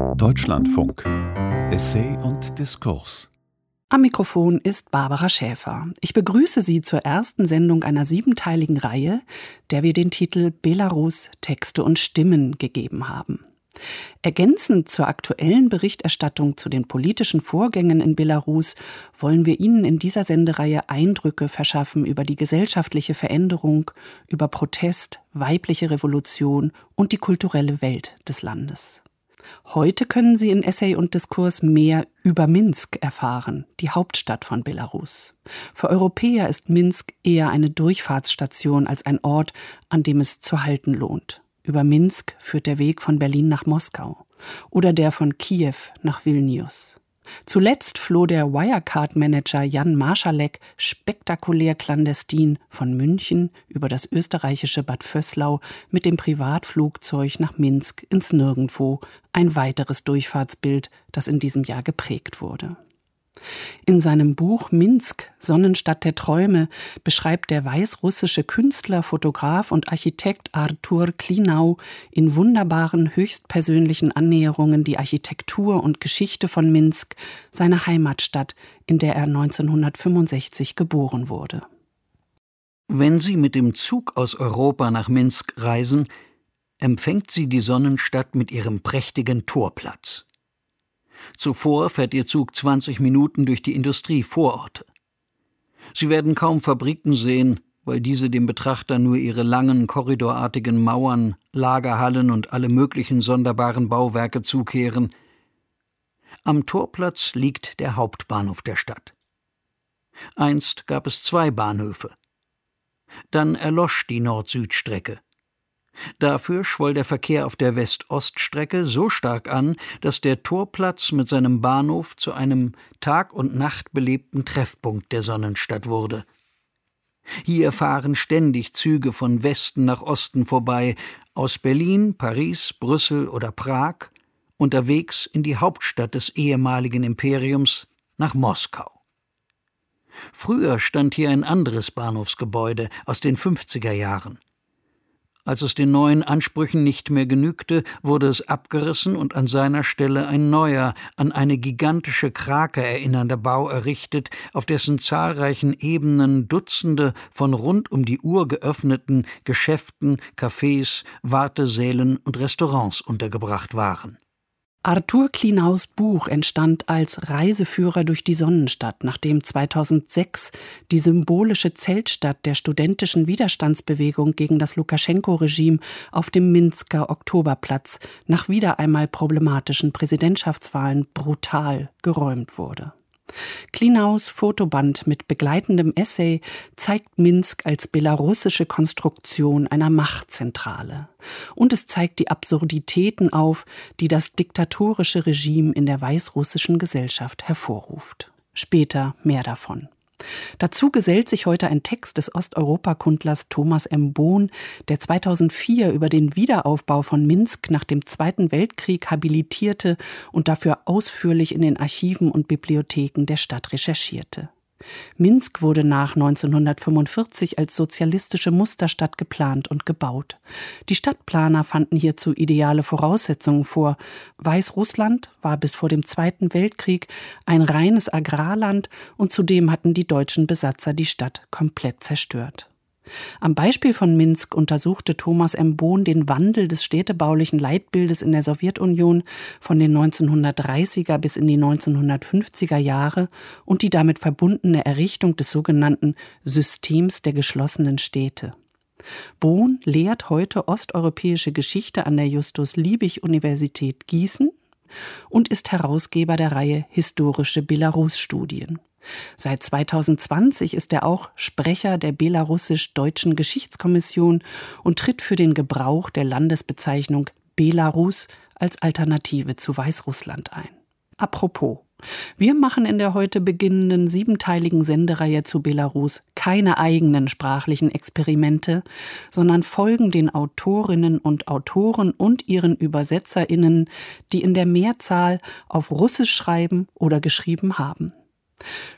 Deutschlandfunk Essay und Diskurs am Mikrofon ist Barbara Schäfer. Ich begrüße Sie zur ersten Sendung einer siebenteiligen Reihe, der wir den Titel Belarus Texte und Stimmen gegeben haben. Ergänzend zur aktuellen Berichterstattung zu den politischen Vorgängen in Belarus wollen wir Ihnen in dieser Sendereihe Eindrücke verschaffen über die gesellschaftliche Veränderung, über Protest, weibliche Revolution und die kulturelle Welt des Landes. Heute können Sie in Essay und Diskurs mehr über Minsk erfahren, die Hauptstadt von Belarus. Für Europäer ist Minsk eher eine Durchfahrtsstation als ein Ort, an dem es zu halten lohnt. Über Minsk führt der Weg von Berlin nach Moskau oder der von Kiew nach Vilnius. Zuletzt floh der Wirecard-Manager Jan Marschalek spektakulär clandestin von München über das österreichische Bad Vöslau mit dem Privatflugzeug nach Minsk ins Nirgendwo, ein weiteres Durchfahrtsbild, das in diesem Jahr geprägt wurde. In seinem Buch Minsk, Sonnenstadt der Träume, beschreibt der weißrussische Künstler, Fotograf und Architekt Artur Klinau in wunderbaren, höchstpersönlichen Annäherungen die Architektur und Geschichte von Minsk, seine Heimatstadt, in der er 1965 geboren wurde. Wenn Sie mit dem Zug aus Europa nach Minsk reisen, empfängt Sie die Sonnenstadt mit ihrem prächtigen Torplatz. Zuvor fährt Ihr Zug 20 Minuten durch die Industrievororte. Sie werden kaum Fabriken sehen, weil diese dem Betrachter nur ihre langen, korridorartigen Mauern, Lagerhallen und alle möglichen sonderbaren Bauwerke zukehren. Am Torplatz liegt der Hauptbahnhof der Stadt. Einst gab es zwei Bahnhöfe. Dann erlosch die Nord-Süd-Strecke. Dafür schwoll der Verkehr auf der West-Ost-Strecke so stark an, dass der Torplatz mit seinem Bahnhof zu einem Tag und Nacht belebten Treffpunkt der Sonnenstadt wurde. Hier fahren ständig Züge von Westen nach Osten vorbei, aus Berlin, Paris, Brüssel oder Prag, unterwegs in die Hauptstadt des ehemaligen Imperiums, nach Moskau. Früher stand hier ein anderes Bahnhofsgebäude aus den 50er Jahren. Als es den neuen Ansprüchen nicht mehr genügte, wurde es abgerissen und an seiner Stelle ein neuer, an eine gigantische Krake erinnernder Bau errichtet, auf dessen zahlreichen Ebenen Dutzende von rund um die Uhr geöffneten Geschäften, Cafés, Wartesälen und Restaurants untergebracht waren. Arthur Klinaus Buch entstand als Reiseführer durch die Sonnenstadt, nachdem 2006 die symbolische Zeltstadt der studentischen Widerstandsbewegung gegen das Lukaschenko-Regime auf dem Minsker Oktoberplatz nach wieder einmal problematischen Präsidentschaftswahlen brutal geräumt wurde. Klinaus Fotoband mit begleitendem Essay zeigt Minsk als belarussische Konstruktion einer Machtzentrale. Und es zeigt die Absurditäten auf, die das diktatorische Regime in der weißrussischen Gesellschaft hervorruft. Später mehr davon. Dazu gesellt sich heute ein Text des Osteuropakundlers Thomas M. Bohn, der 2004 über den Wiederaufbau von Minsk nach dem Zweiten Weltkrieg habilitierte und dafür ausführlich in den Archiven und Bibliotheken der Stadt recherchierte. Minsk wurde nach 1945 als sozialistische Musterstadt geplant und gebaut. Die Stadtplaner fanden hierzu ideale Voraussetzungen vor. Weißrussland war bis vor dem Zweiten Weltkrieg ein reines Agrarland und zudem hatten die deutschen Besatzer die Stadt komplett zerstört. Am Beispiel von Minsk untersuchte Thomas M. Bohn den Wandel des städtebaulichen Leitbildes in der Sowjetunion von den 1930er bis in die 1950er Jahre und die damit verbundene Errichtung des sogenannten Systems der geschlossenen Städte. Bohn lehrt heute osteuropäische Geschichte an der Justus-Liebig-Universität Gießen und ist Herausgeber der Reihe Historische Belarus-Studien. Seit 2020 ist er auch Sprecher der belarussisch-deutschen Geschichtskommission und tritt für den Gebrauch der Landesbezeichnung Belarus als Alternative zu Weißrussland ein. Apropos. Wir machen in der heute beginnenden siebenteiligen Sendereihe zu Belarus keine eigenen sprachlichen Experimente, sondern folgen den Autorinnen und Autoren und ihren Übersetzerinnen, die in der Mehrzahl auf Russisch schreiben oder geschrieben haben.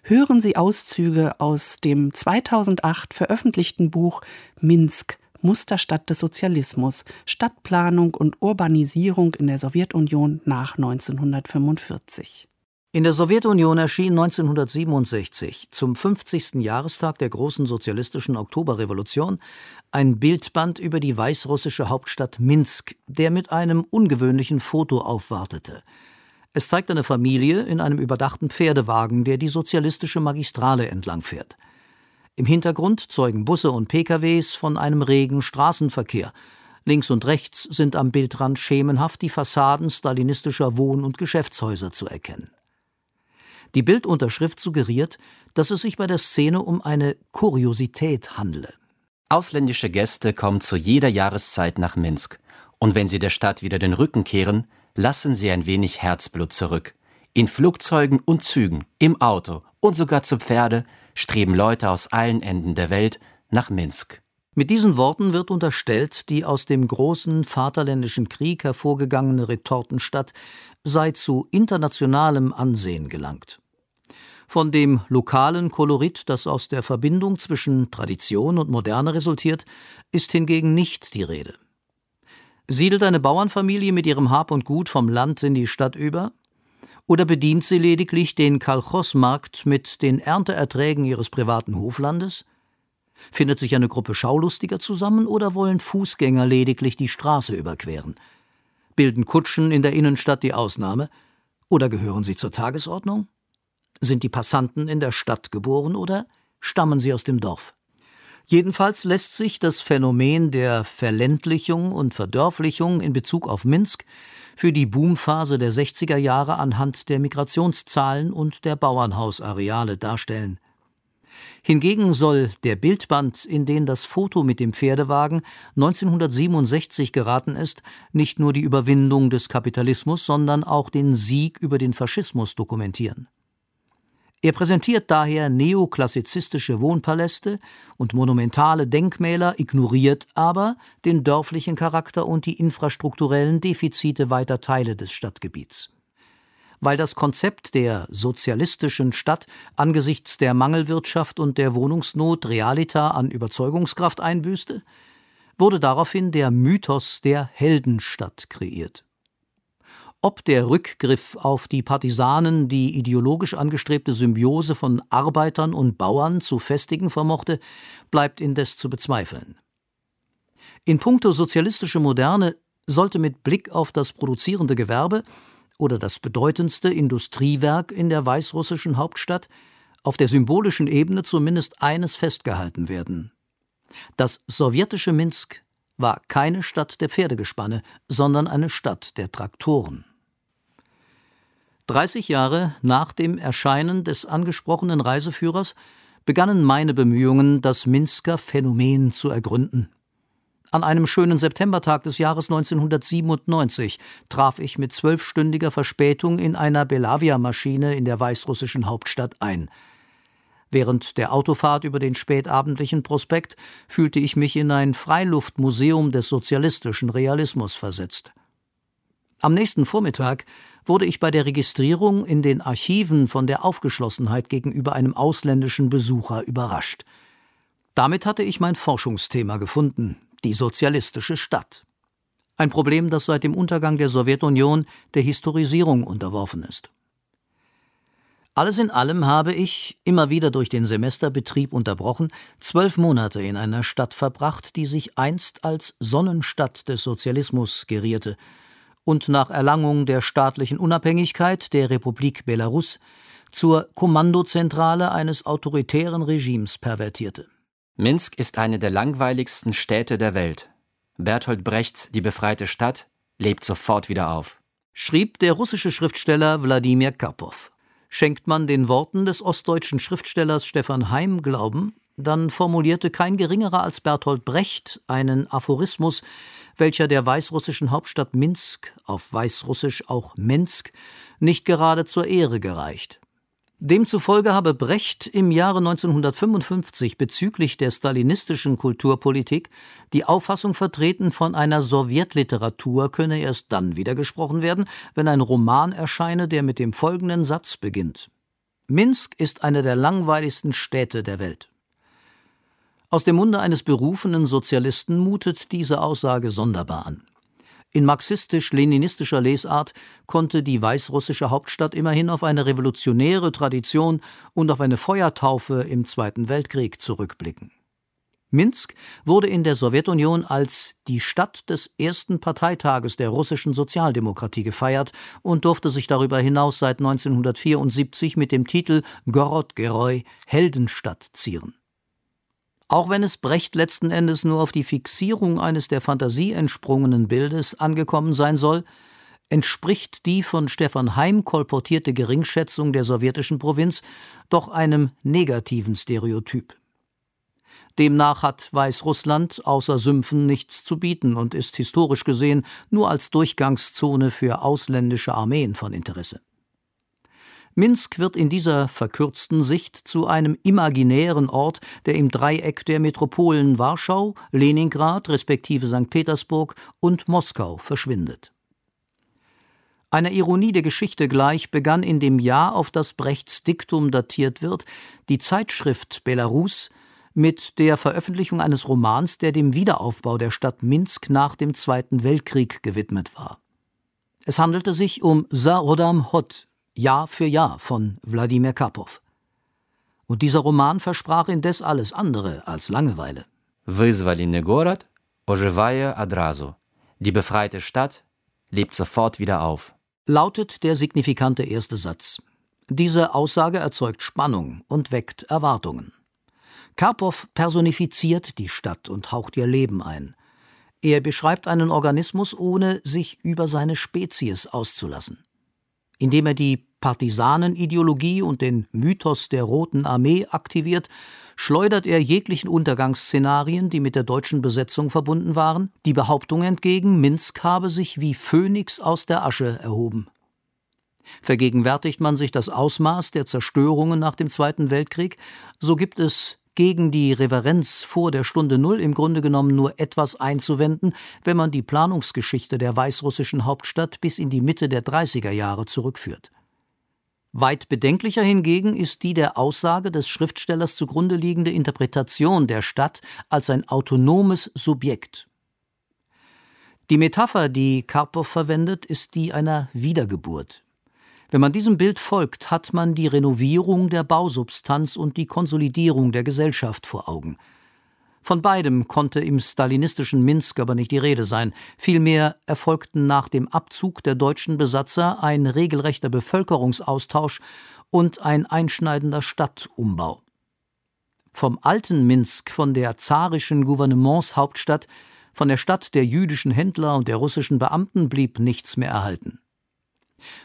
Hören Sie Auszüge aus dem 2008 veröffentlichten Buch Minsk, Musterstadt des Sozialismus, Stadtplanung und Urbanisierung in der Sowjetunion nach 1945. In der Sowjetunion erschien 1967 zum 50. Jahrestag der großen sozialistischen Oktoberrevolution ein Bildband über die weißrussische Hauptstadt Minsk, der mit einem ungewöhnlichen Foto aufwartete. Es zeigt eine Familie in einem überdachten Pferdewagen, der die sozialistische Magistrale entlangfährt. Im Hintergrund zeugen Busse und PKWs von einem regen Straßenverkehr. Links und rechts sind am Bildrand schemenhaft die Fassaden stalinistischer Wohn- und Geschäftshäuser zu erkennen. Die Bildunterschrift suggeriert, dass es sich bei der Szene um eine Kuriosität handle. Ausländische Gäste kommen zu jeder Jahreszeit nach Minsk. Und wenn sie der Stadt wieder den Rücken kehren, lassen sie ein wenig Herzblut zurück. In Flugzeugen und Zügen, im Auto und sogar zu Pferde streben Leute aus allen Enden der Welt nach Minsk. Mit diesen Worten wird unterstellt, die aus dem großen Vaterländischen Krieg hervorgegangene Retortenstadt sei zu internationalem Ansehen gelangt. Von dem lokalen Kolorit, das aus der Verbindung zwischen Tradition und Moderne resultiert, ist hingegen nicht die Rede. Siedelt eine Bauernfamilie mit ihrem Hab und Gut vom Land in die Stadt über? Oder bedient sie lediglich den Kalchosmarkt mit den Ernteerträgen ihres privaten Hoflandes? Findet sich eine Gruppe Schaulustiger zusammen oder wollen Fußgänger lediglich die Straße überqueren? Bilden Kutschen in der Innenstadt die Ausnahme? Oder gehören sie zur Tagesordnung? Sind die Passanten in der Stadt geboren oder stammen sie aus dem Dorf? Jedenfalls lässt sich das Phänomen der Verländlichung und Verdörflichung in Bezug auf Minsk für die Boomphase der 60er Jahre anhand der Migrationszahlen und der Bauernhausareale darstellen. Hingegen soll der Bildband, in den das Foto mit dem Pferdewagen 1967 geraten ist, nicht nur die Überwindung des Kapitalismus, sondern auch den Sieg über den Faschismus dokumentieren. Er präsentiert daher neoklassizistische Wohnpaläste und monumentale Denkmäler, ignoriert aber den dörflichen Charakter und die infrastrukturellen Defizite weiter Teile des Stadtgebiets. Weil das Konzept der sozialistischen Stadt angesichts der Mangelwirtschaft und der Wohnungsnot realita an Überzeugungskraft einbüßte, wurde daraufhin der Mythos der Heldenstadt kreiert. Ob der Rückgriff auf die Partisanen die ideologisch angestrebte Symbiose von Arbeitern und Bauern zu festigen vermochte, bleibt indes zu bezweifeln. In puncto sozialistische Moderne sollte mit Blick auf das produzierende Gewerbe oder das bedeutendste Industriewerk in der weißrussischen Hauptstadt auf der symbolischen Ebene zumindest eines festgehalten werden. Das sowjetische Minsk war keine Stadt der Pferdegespanne, sondern eine Stadt der Traktoren. 30 Jahre nach dem Erscheinen des angesprochenen Reiseführers begannen meine Bemühungen, das Minsker Phänomen zu ergründen. An einem schönen Septembertag des Jahres 1997 traf ich mit zwölfstündiger Verspätung in einer Belavia-Maschine in der weißrussischen Hauptstadt ein. Während der Autofahrt über den spätabendlichen Prospekt fühlte ich mich in ein Freiluftmuseum des sozialistischen Realismus versetzt. Am nächsten Vormittag wurde ich bei der Registrierung in den Archiven von der Aufgeschlossenheit gegenüber einem ausländischen Besucher überrascht. Damit hatte ich mein Forschungsthema gefunden, die sozialistische Stadt. Ein Problem, das seit dem Untergang der Sowjetunion der Historisierung unterworfen ist. Alles in allem habe ich, immer wieder durch den Semesterbetrieb unterbrochen, zwölf Monate in einer Stadt verbracht, die sich einst als Sonnenstadt des Sozialismus gerierte und nach Erlangung der staatlichen Unabhängigkeit der Republik Belarus zur Kommandozentrale eines autoritären Regimes pervertierte. Minsk ist eine der langweiligsten Städte der Welt. Bertolt Brechts Die befreite Stadt lebt sofort wieder auf. Schrieb der russische Schriftsteller Wladimir Karpow. Schenkt man den Worten des ostdeutschen Schriftstellers Stefan Heim Glauben, dann formulierte kein geringerer als Bertolt Brecht einen Aphorismus, welcher der weißrussischen Hauptstadt Minsk, auf Weißrussisch auch Mensk, nicht gerade zur Ehre gereicht. Demzufolge habe Brecht im Jahre 1955 bezüglich der stalinistischen Kulturpolitik die Auffassung vertreten, von einer Sowjetliteratur könne erst dann wieder gesprochen werden, wenn ein Roman erscheine, der mit dem folgenden Satz beginnt. Minsk ist eine der langweiligsten Städte der Welt. Aus dem Munde eines berufenen Sozialisten mutet diese Aussage sonderbar an. In marxistisch-leninistischer Lesart konnte die weißrussische Hauptstadt immerhin auf eine revolutionäre Tradition und auf eine Feuertaufe im Zweiten Weltkrieg zurückblicken. Minsk wurde in der Sowjetunion als die Stadt des ersten Parteitages der russischen Sozialdemokratie gefeiert und durfte sich darüber hinaus seit 1974 mit dem Titel Gorod Geroi Heldenstadt zieren. Auch wenn es Brecht letzten Endes nur auf die Fixierung eines der Fantasie entsprungenen Bildes angekommen sein soll, entspricht die von Stefan Heim kolportierte Geringschätzung der sowjetischen Provinz doch einem negativen Stereotyp. Demnach hat Weißrussland außer Sümpfen nichts zu bieten und ist historisch gesehen nur als Durchgangszone für ausländische Armeen von Interesse. Minsk wird in dieser verkürzten Sicht zu einem imaginären Ort, der im Dreieck der Metropolen Warschau, Leningrad respektive St. Petersburg und Moskau verschwindet. Einer Ironie der Geschichte gleich begann in dem Jahr, auf das Brechts Diktum datiert wird, die Zeitschrift Belarus mit der Veröffentlichung eines Romans, der dem Wiederaufbau der Stadt Minsk nach dem Zweiten Weltkrieg gewidmet war. Es handelte sich um Sarodam Hot, Jahr für Jahr von Wladimir Karpow. Und dieser Roman versprach indes alles andere als Langeweile. Вызволенный город, оживая одразу. Die befreite Stadt lebt sofort wieder auf. Lautet der signifikante erste Satz. Diese Aussage erzeugt Spannung und weckt Erwartungen. Karpow personifiziert die Stadt und haucht ihr Leben ein. Er beschreibt einen Organismus, ohne sich über seine Spezies auszulassen indem er die Partisanenideologie und den Mythos der Roten Armee aktiviert, schleudert er jeglichen Untergangsszenarien, die mit der deutschen Besetzung verbunden waren, die Behauptung entgegen, Minsk habe sich wie Phönix aus der Asche erhoben. Vergegenwärtigt man sich das Ausmaß der Zerstörungen nach dem Zweiten Weltkrieg, so gibt es gegen die Reverenz vor der Stunde Null im Grunde genommen nur etwas einzuwenden, wenn man die Planungsgeschichte der weißrussischen Hauptstadt bis in die Mitte der 30er Jahre zurückführt. Weit bedenklicher hingegen ist die der Aussage des Schriftstellers zugrunde liegende Interpretation der Stadt als ein autonomes Subjekt. Die Metapher, die Karpow verwendet, ist die einer Wiedergeburt. Wenn man diesem Bild folgt, hat man die Renovierung der Bausubstanz und die Konsolidierung der Gesellschaft vor Augen. Von beidem konnte im stalinistischen Minsk aber nicht die Rede sein. Vielmehr erfolgten nach dem Abzug der deutschen Besatzer ein regelrechter Bevölkerungsaustausch und ein einschneidender Stadtumbau. Vom alten Minsk, von der zarischen Gouvernementshauptstadt, von der Stadt der jüdischen Händler und der russischen Beamten blieb nichts mehr erhalten.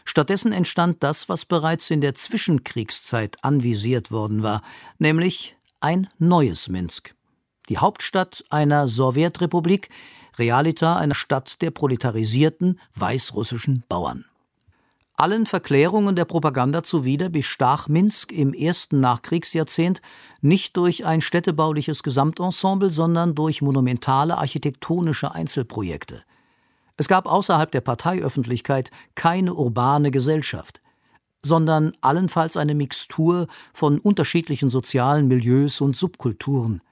Stattdessen entstand das, was bereits in der Zwischenkriegszeit anvisiert worden war, nämlich ein neues Minsk. Die Hauptstadt einer Sowjetrepublik, Realita einer Stadt der proletarisierten weißrussischen Bauern. Allen Verklärungen der Propaganda zuwider bestach Minsk im ersten Nachkriegsjahrzehnt nicht durch ein städtebauliches Gesamtensemble, sondern durch monumentale architektonische Einzelprojekte. Es gab außerhalb der Parteiöffentlichkeit keine urbane Gesellschaft, sondern allenfalls eine Mixtur von unterschiedlichen sozialen Milieus und Subkulturen.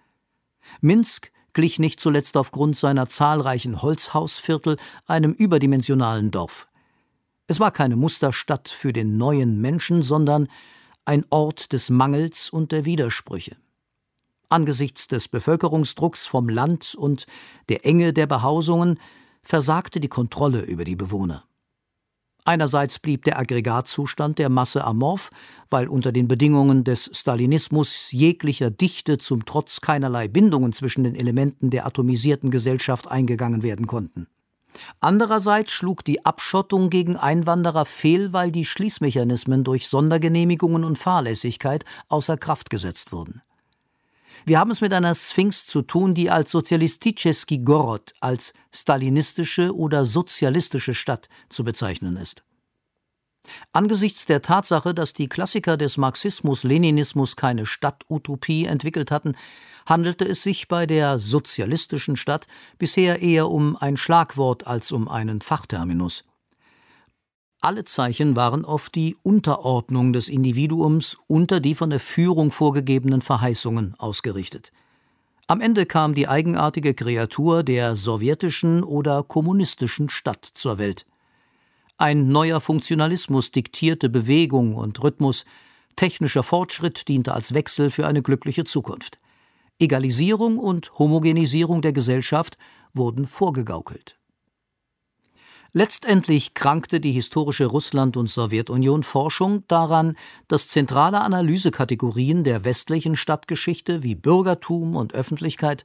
Minsk glich nicht zuletzt aufgrund seiner zahlreichen Holzhausviertel einem überdimensionalen Dorf. Es war keine Musterstadt für den neuen Menschen, sondern ein Ort des Mangels und der Widersprüche. Angesichts des Bevölkerungsdrucks vom Land und der Enge der Behausungen versagte die Kontrolle über die Bewohner. Einerseits blieb der Aggregatzustand der Masse amorph, weil unter den Bedingungen des Stalinismus jeglicher Dichte zum Trotz keinerlei Bindungen zwischen den Elementen der atomisierten Gesellschaft eingegangen werden konnten. Andererseits schlug die Abschottung gegen Einwanderer fehl, weil die Schließmechanismen durch Sondergenehmigungen und Fahrlässigkeit außer Kraft gesetzt wurden. Wir haben es mit einer Sphinx zu tun, die als sozialistischeski Gorod, als stalinistische oder sozialistische Stadt zu bezeichnen ist. Angesichts der Tatsache, dass die Klassiker des Marxismus-Leninismus keine Stadtutopie entwickelt hatten, handelte es sich bei der sozialistischen Stadt bisher eher um ein Schlagwort als um einen Fachterminus. Alle Zeichen waren auf die Unterordnung des Individuums unter die von der Führung vorgegebenen Verheißungen ausgerichtet. Am Ende kam die eigenartige Kreatur der sowjetischen oder kommunistischen Stadt zur Welt. Ein neuer Funktionalismus diktierte Bewegung und Rhythmus, technischer Fortschritt diente als Wechsel für eine glückliche Zukunft. Egalisierung und Homogenisierung der Gesellschaft wurden vorgegaukelt. Letztendlich krankte die historische Russland- und Sowjetunion-Forschung daran, dass zentrale Analysekategorien der westlichen Stadtgeschichte wie Bürgertum und Öffentlichkeit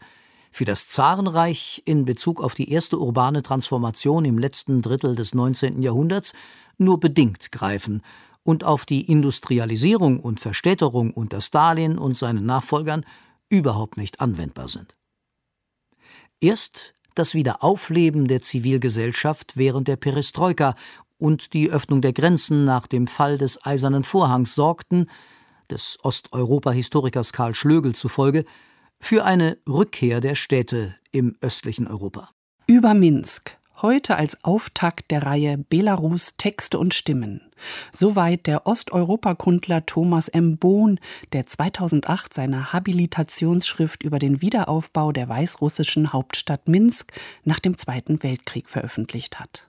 für das Zarenreich in Bezug auf die erste urbane Transformation im letzten Drittel des 19. Jahrhunderts nur bedingt greifen und auf die Industrialisierung und Verstädterung unter Stalin und seinen Nachfolgern überhaupt nicht anwendbar sind. Erst das Wiederaufleben der Zivilgesellschaft während der Perestroika und die Öffnung der Grenzen nach dem Fall des Eisernen Vorhangs sorgten, des Osteuropa-Historikers Karl Schlögel zufolge, für eine Rückkehr der Städte im östlichen Europa. Über Minsk heute als Auftakt der Reihe Belarus Texte und Stimmen. Soweit der Osteuropakundler Thomas M. Bohn, der 2008 seine Habilitationsschrift über den Wiederaufbau der weißrussischen Hauptstadt Minsk nach dem Zweiten Weltkrieg veröffentlicht hat.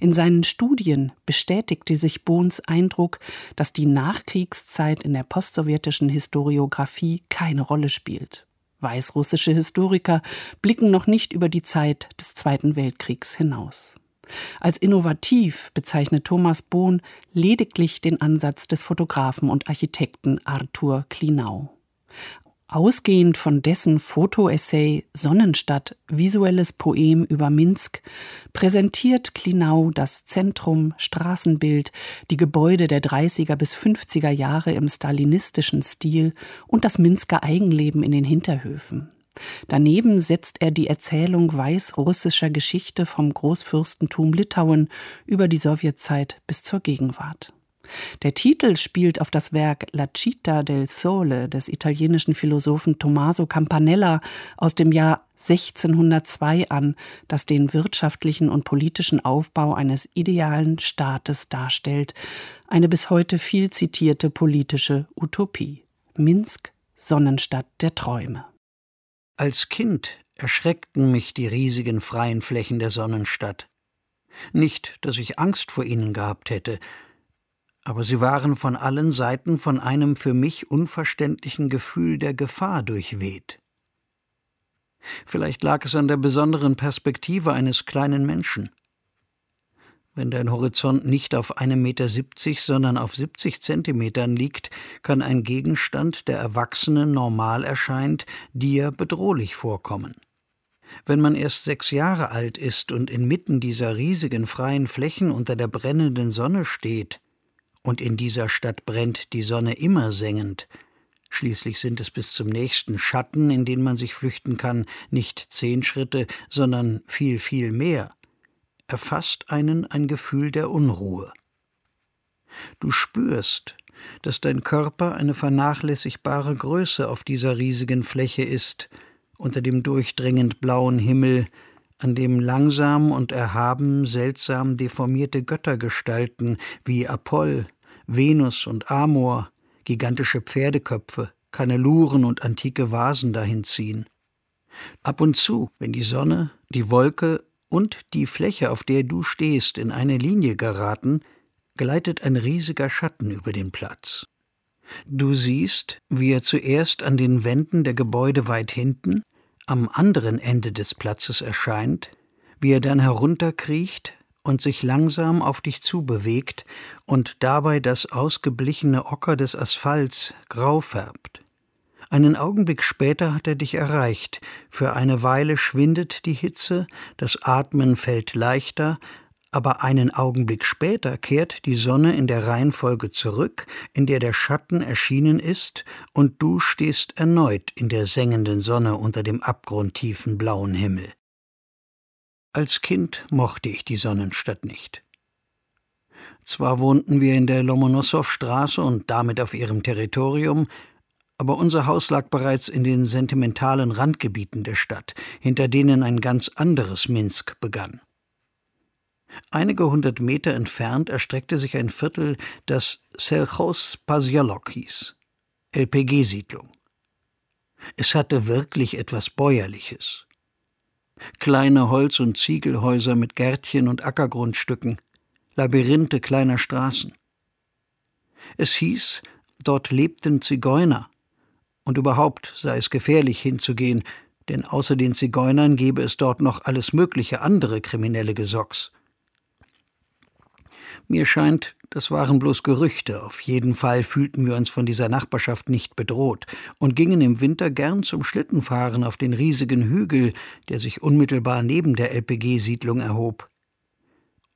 In seinen Studien bestätigte sich Bohns Eindruck, dass die Nachkriegszeit in der postsowjetischen Historiographie keine Rolle spielt. Weißrussische Historiker blicken noch nicht über die Zeit des Zweiten Weltkriegs hinaus. Als innovativ bezeichnet Thomas Bohn lediglich den Ansatz des Fotografen und Architekten Arthur Klinau. Ausgehend von dessen Fotoessay Sonnenstadt, visuelles Poem über Minsk, präsentiert Klinau das Zentrum, Straßenbild, die Gebäude der 30er bis 50er Jahre im stalinistischen Stil und das Minsker Eigenleben in den Hinterhöfen. Daneben setzt er die Erzählung weißrussischer Geschichte vom Großfürstentum Litauen über die Sowjetzeit bis zur Gegenwart. Der Titel spielt auf das Werk La Città del Sole des italienischen Philosophen Tommaso Campanella aus dem Jahr 1602 an, das den wirtschaftlichen und politischen Aufbau eines idealen Staates darstellt, eine bis heute viel zitierte politische Utopie. Minsk, Sonnenstadt der Träume. Als Kind erschreckten mich die riesigen freien Flächen der Sonnenstadt. Nicht, dass ich Angst vor ihnen gehabt hätte, aber sie waren von allen Seiten von einem für mich unverständlichen Gefühl der Gefahr durchweht. Vielleicht lag es an der besonderen Perspektive eines kleinen Menschen. Wenn dein Horizont nicht auf einem Meter, siebzig, sondern auf siebzig Zentimetern liegt, kann ein Gegenstand, der Erwachsenen normal erscheint, dir bedrohlich vorkommen. Wenn man erst sechs Jahre alt ist und inmitten dieser riesigen freien Flächen unter der brennenden Sonne steht, und in dieser Stadt brennt die Sonne immer sengend. Schließlich sind es bis zum nächsten Schatten, in den man sich flüchten kann, nicht zehn Schritte, sondern viel, viel mehr. Erfasst einen ein Gefühl der Unruhe. Du spürst, dass dein Körper eine vernachlässigbare Größe auf dieser riesigen Fläche ist, unter dem durchdringend blauen Himmel, an dem langsam und erhaben seltsam deformierte Göttergestalten wie Apoll, Venus und Amor, gigantische Pferdeköpfe, Kaneluren und antike Vasen dahin ziehen. Ab und zu, wenn die Sonne, die Wolke und die Fläche, auf der du stehst, in eine Linie geraten, gleitet ein riesiger Schatten über den Platz. Du siehst, wie er zuerst an den Wänden der Gebäude weit hinten, am anderen Ende des Platzes erscheint, wie er dann herunterkriecht, und sich langsam auf dich zubewegt und dabei das ausgeblichene Ocker des Asphalts grau färbt. Einen Augenblick später hat er dich erreicht, für eine Weile schwindet die Hitze, das Atmen fällt leichter, aber einen Augenblick später kehrt die Sonne in der Reihenfolge zurück, in der der Schatten erschienen ist, und du stehst erneut in der sengenden Sonne unter dem abgrundtiefen blauen Himmel. Als Kind mochte ich die Sonnenstadt nicht. Zwar wohnten wir in der Lomonossow-Straße und damit auf ihrem Territorium, aber unser Haus lag bereits in den sentimentalen Randgebieten der Stadt, hinter denen ein ganz anderes Minsk begann. Einige hundert Meter entfernt erstreckte sich ein Viertel, das Selchos Pasialok hieß, LPG-Siedlung. Es hatte wirklich etwas Bäuerliches. Kleine Holz- und Ziegelhäuser mit Gärtchen und Ackergrundstücken, Labyrinthe kleiner Straßen. Es hieß, dort lebten Zigeuner, und überhaupt sei es gefährlich hinzugehen, denn außer den Zigeunern gebe es dort noch alles mögliche andere kriminelle Gesocks. Mir scheint, das waren bloß Gerüchte, auf jeden Fall fühlten wir uns von dieser Nachbarschaft nicht bedroht und gingen im Winter gern zum Schlittenfahren auf den riesigen Hügel, der sich unmittelbar neben der LPG-Siedlung erhob.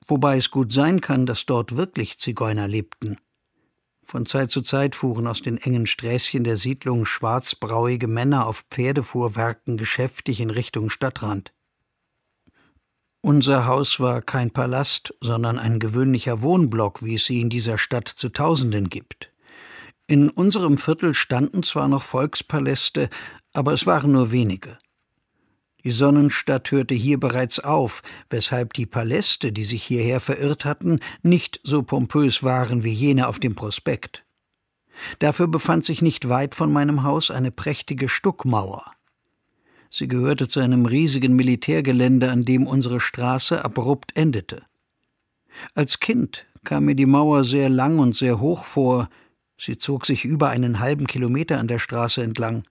Wobei es gut sein kann, dass dort wirklich Zigeuner lebten. Von Zeit zu Zeit fuhren aus den engen Sträßchen der Siedlung schwarzbrauige Männer auf Pferdefuhrwerken geschäftig in Richtung Stadtrand. Unser Haus war kein Palast, sondern ein gewöhnlicher Wohnblock, wie es sie in dieser Stadt zu Tausenden gibt. In unserem Viertel standen zwar noch Volkspaläste, aber es waren nur wenige. Die Sonnenstadt hörte hier bereits auf, weshalb die Paläste, die sich hierher verirrt hatten, nicht so pompös waren wie jene auf dem Prospekt. Dafür befand sich nicht weit von meinem Haus eine prächtige Stuckmauer. Sie gehörte zu einem riesigen Militärgelände, an dem unsere Straße abrupt endete. Als Kind kam mir die Mauer sehr lang und sehr hoch vor, sie zog sich über einen halben Kilometer an der Straße entlang.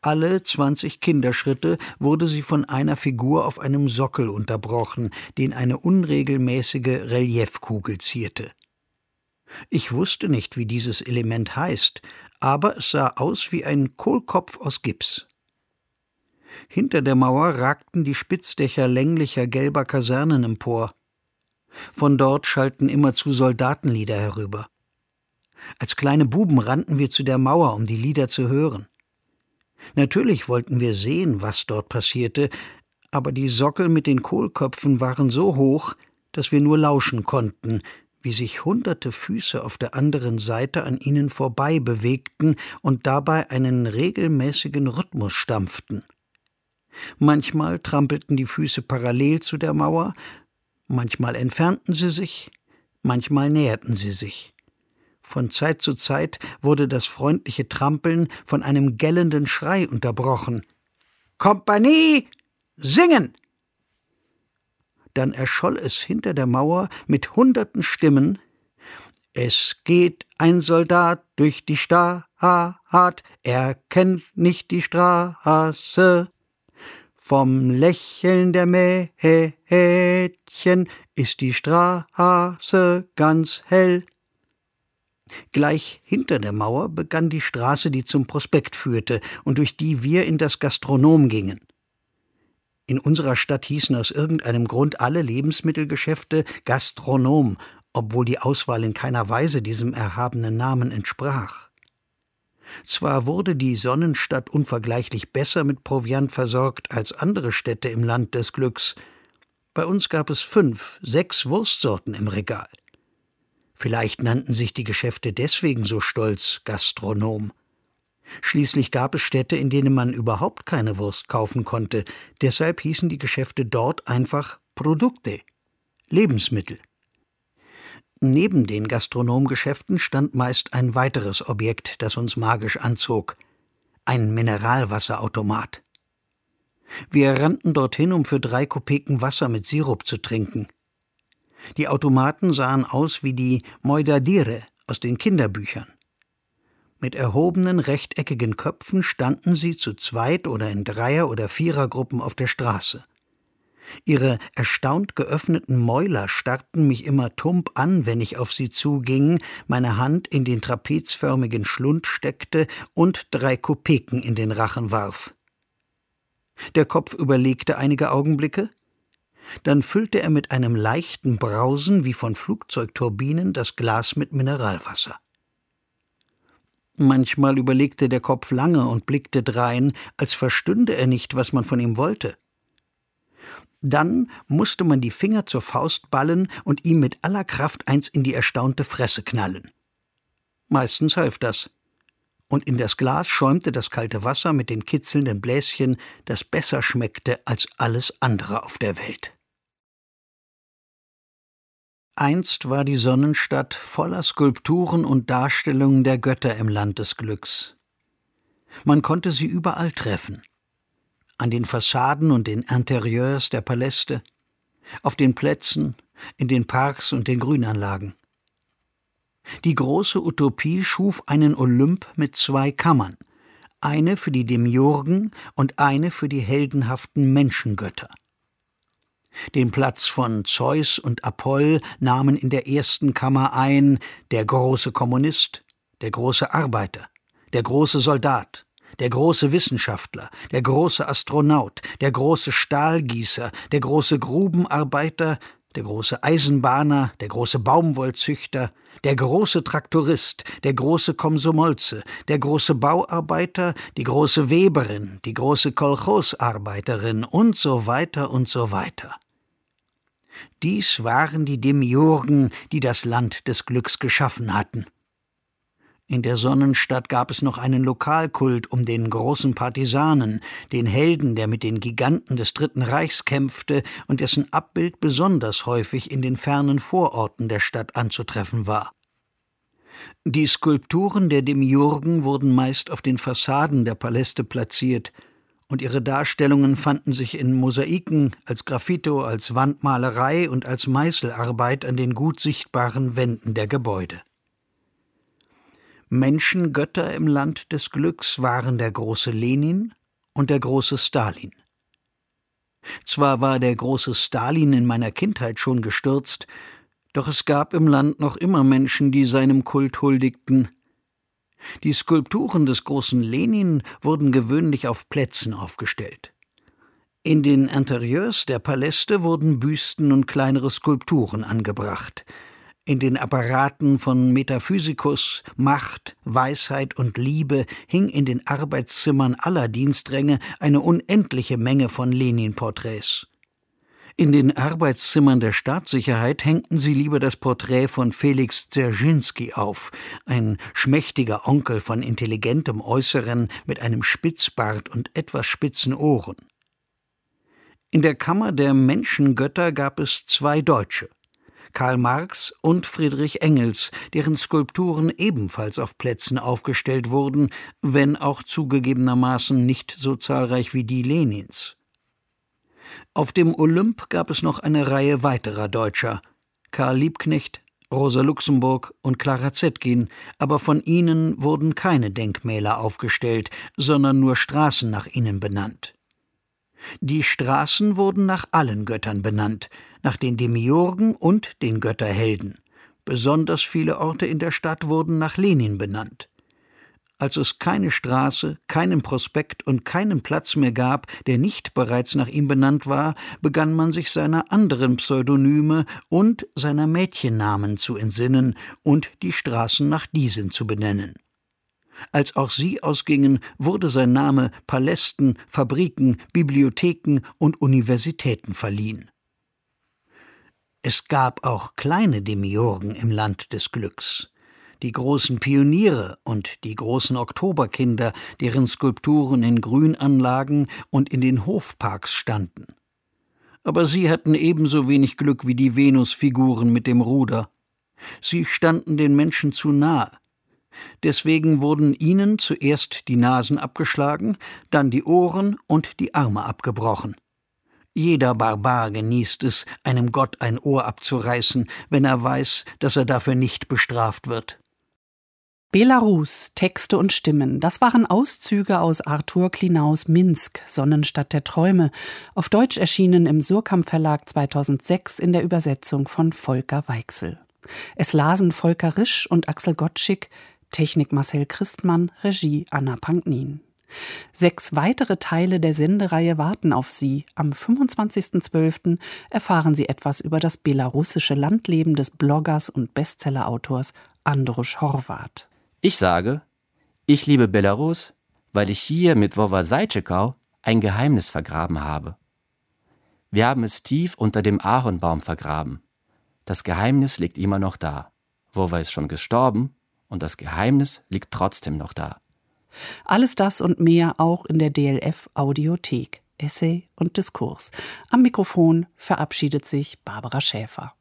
Alle zwanzig Kinderschritte wurde sie von einer Figur auf einem Sockel unterbrochen, den eine unregelmäßige Reliefkugel zierte. Ich wusste nicht, wie dieses Element heißt, aber es sah aus wie ein Kohlkopf aus Gips. Hinter der Mauer ragten die Spitzdächer länglicher gelber Kasernen empor. Von dort schallten immerzu Soldatenlieder herüber. Als kleine Buben rannten wir zu der Mauer, um die Lieder zu hören. Natürlich wollten wir sehen, was dort passierte, aber die Sockel mit den Kohlköpfen waren so hoch, dass wir nur lauschen konnten, wie sich hunderte Füße auf der anderen Seite an ihnen vorbei bewegten und dabei einen regelmäßigen Rhythmus stampften. Manchmal trampelten die Füße parallel zu der Mauer, manchmal entfernten sie sich, manchmal näherten sie sich. Von Zeit zu Zeit wurde das freundliche Trampeln von einem gellenden Schrei unterbrochen. Kompanie! Singen! Dann erscholl es hinter der Mauer mit hunderten Stimmen Es geht ein Soldat durch die Stadt, er kennt nicht die Straße. Vom Lächeln der Mädchen ist die Straße ganz hell. Gleich hinter der Mauer begann die Straße, die zum Prospekt führte und durch die wir in das Gastronom gingen. In unserer Stadt hießen aus irgendeinem Grund alle Lebensmittelgeschäfte Gastronom, obwohl die Auswahl in keiner Weise diesem erhabenen Namen entsprach. Zwar wurde die Sonnenstadt unvergleichlich besser mit Proviant versorgt als andere Städte im Land des Glücks. Bei uns gab es fünf, sechs Wurstsorten im Regal. Vielleicht nannten sich die Geschäfte deswegen so stolz Gastronom. Schließlich gab es Städte, in denen man überhaupt keine Wurst kaufen konnte, deshalb hießen die Geschäfte dort einfach Produkte, Lebensmittel. Neben den Gastronomgeschäften stand meist ein weiteres Objekt, das uns magisch anzog ein Mineralwasserautomat. Wir rannten dorthin, um für drei Kopeken Wasser mit Sirup zu trinken. Die Automaten sahen aus wie die Moidadire aus den Kinderbüchern. Mit erhobenen rechteckigen Köpfen standen sie zu zweit oder in Dreier- oder Vierergruppen auf der Straße. Ihre erstaunt geöffneten Mäuler starrten mich immer tump an, wenn ich auf sie zuging, meine Hand in den trapezförmigen Schlund steckte und drei Kopeken in den Rachen warf. Der Kopf überlegte einige Augenblicke, dann füllte er mit einem leichten Brausen wie von Flugzeugturbinen das Glas mit Mineralwasser. Manchmal überlegte der Kopf lange und blickte drein, als verstünde er nicht, was man von ihm wollte. Dann musste man die Finger zur Faust ballen und ihm mit aller Kraft eins in die erstaunte Fresse knallen. Meistens half das. Und in das Glas schäumte das kalte Wasser mit den kitzelnden Bläschen, das besser schmeckte als alles andere auf der Welt. Einst war die Sonnenstadt voller Skulpturen und Darstellungen der Götter im Land des Glücks. Man konnte sie überall treffen. An den Fassaden und den Interieurs der Paläste, auf den Plätzen, in den Parks und den Grünanlagen. Die große Utopie schuf einen Olymp mit zwei Kammern, eine für die Demiurgen und eine für die heldenhaften Menschengötter. Den Platz von Zeus und Apoll nahmen in der ersten Kammer ein der große Kommunist, der große Arbeiter, der große Soldat, der große Wissenschaftler, der große Astronaut, der große Stahlgießer, der große Grubenarbeiter, der große Eisenbahner, der große Baumwollzüchter, der große Traktorist, der große Komsomolze, der große Bauarbeiter, die große Weberin, die große Kolchosarbeiterin und so weiter und so weiter. Dies waren die Demiurgen, die das Land des Glücks geschaffen hatten. In der Sonnenstadt gab es noch einen Lokalkult um den großen Partisanen, den Helden, der mit den Giganten des Dritten Reichs kämpfte und dessen Abbild besonders häufig in den fernen Vororten der Stadt anzutreffen war. Die Skulpturen der Demiurgen wurden meist auf den Fassaden der Paläste platziert, und ihre Darstellungen fanden sich in Mosaiken, als Graffito, als Wandmalerei und als Meißelarbeit an den gut sichtbaren Wänden der Gebäude. Menschengötter im Land des Glücks waren der große Lenin und der große Stalin. Zwar war der große Stalin in meiner Kindheit schon gestürzt, doch es gab im Land noch immer Menschen, die seinem Kult huldigten. Die Skulpturen des großen Lenin wurden gewöhnlich auf Plätzen aufgestellt. In den Interieurs der Paläste wurden Büsten und kleinere Skulpturen angebracht – in den Apparaten von Metaphysikus, Macht, Weisheit und Liebe hing in den Arbeitszimmern aller Dienstränge eine unendliche Menge von Lenin-Porträts. In den Arbeitszimmern der Staatssicherheit hängten sie lieber das Porträt von Felix Dzerzhinsky auf, ein schmächtiger Onkel von intelligentem Äußeren mit einem Spitzbart und etwas spitzen Ohren. In der Kammer der Menschengötter gab es zwei Deutsche, Karl Marx und Friedrich Engels, deren Skulpturen ebenfalls auf Plätzen aufgestellt wurden, wenn auch zugegebenermaßen nicht so zahlreich wie die Lenins. Auf dem Olymp gab es noch eine Reihe weiterer Deutscher Karl Liebknecht, Rosa Luxemburg und Clara Zetkin, aber von ihnen wurden keine Denkmäler aufgestellt, sondern nur Straßen nach ihnen benannt. Die Straßen wurden nach allen Göttern benannt, nach den Demiurgen und den Götterhelden. Besonders viele Orte in der Stadt wurden nach Lenin benannt. Als es keine Straße, keinen Prospekt und keinen Platz mehr gab, der nicht bereits nach ihm benannt war, begann man sich seiner anderen Pseudonyme und seiner Mädchennamen zu entsinnen und die Straßen nach diesen zu benennen. Als auch sie ausgingen, wurde sein Name Palästen, Fabriken, Bibliotheken und Universitäten verliehen. Es gab auch kleine Demiurgen im Land des Glücks. Die großen Pioniere und die großen Oktoberkinder, deren Skulpturen in Grünanlagen und in den Hofparks standen. Aber sie hatten ebenso wenig Glück wie die Venusfiguren mit dem Ruder. Sie standen den Menschen zu nahe. Deswegen wurden ihnen zuerst die Nasen abgeschlagen, dann die Ohren und die Arme abgebrochen. Jeder Barbar genießt es, einem Gott ein Ohr abzureißen, wenn er weiß, dass er dafür nicht bestraft wird. Belarus, Texte und Stimmen, das waren Auszüge aus Arthur Klinaus Minsk, Sonnenstadt der Träume, auf Deutsch erschienen im Surkamp Verlag 2006 in der Übersetzung von Volker Weichsel. Es lasen Volker Risch und Axel Gottschick, Technik Marcel Christmann, Regie Anna Panknin. Sechs weitere Teile der Sendereihe warten auf Sie. Am 25.12. erfahren Sie etwas über das belarussische Landleben des Bloggers und Bestsellerautors Andrusch Horvath. Ich sage, ich liebe Belarus, weil ich hier mit Wowa Seitschekau ein Geheimnis vergraben habe. Wir haben es tief unter dem Ahornbaum vergraben. Das Geheimnis liegt immer noch da. Wowa ist schon gestorben und das Geheimnis liegt trotzdem noch da. Alles das und mehr auch in der DLF Audiothek. Essay und Diskurs. Am Mikrofon verabschiedet sich Barbara Schäfer.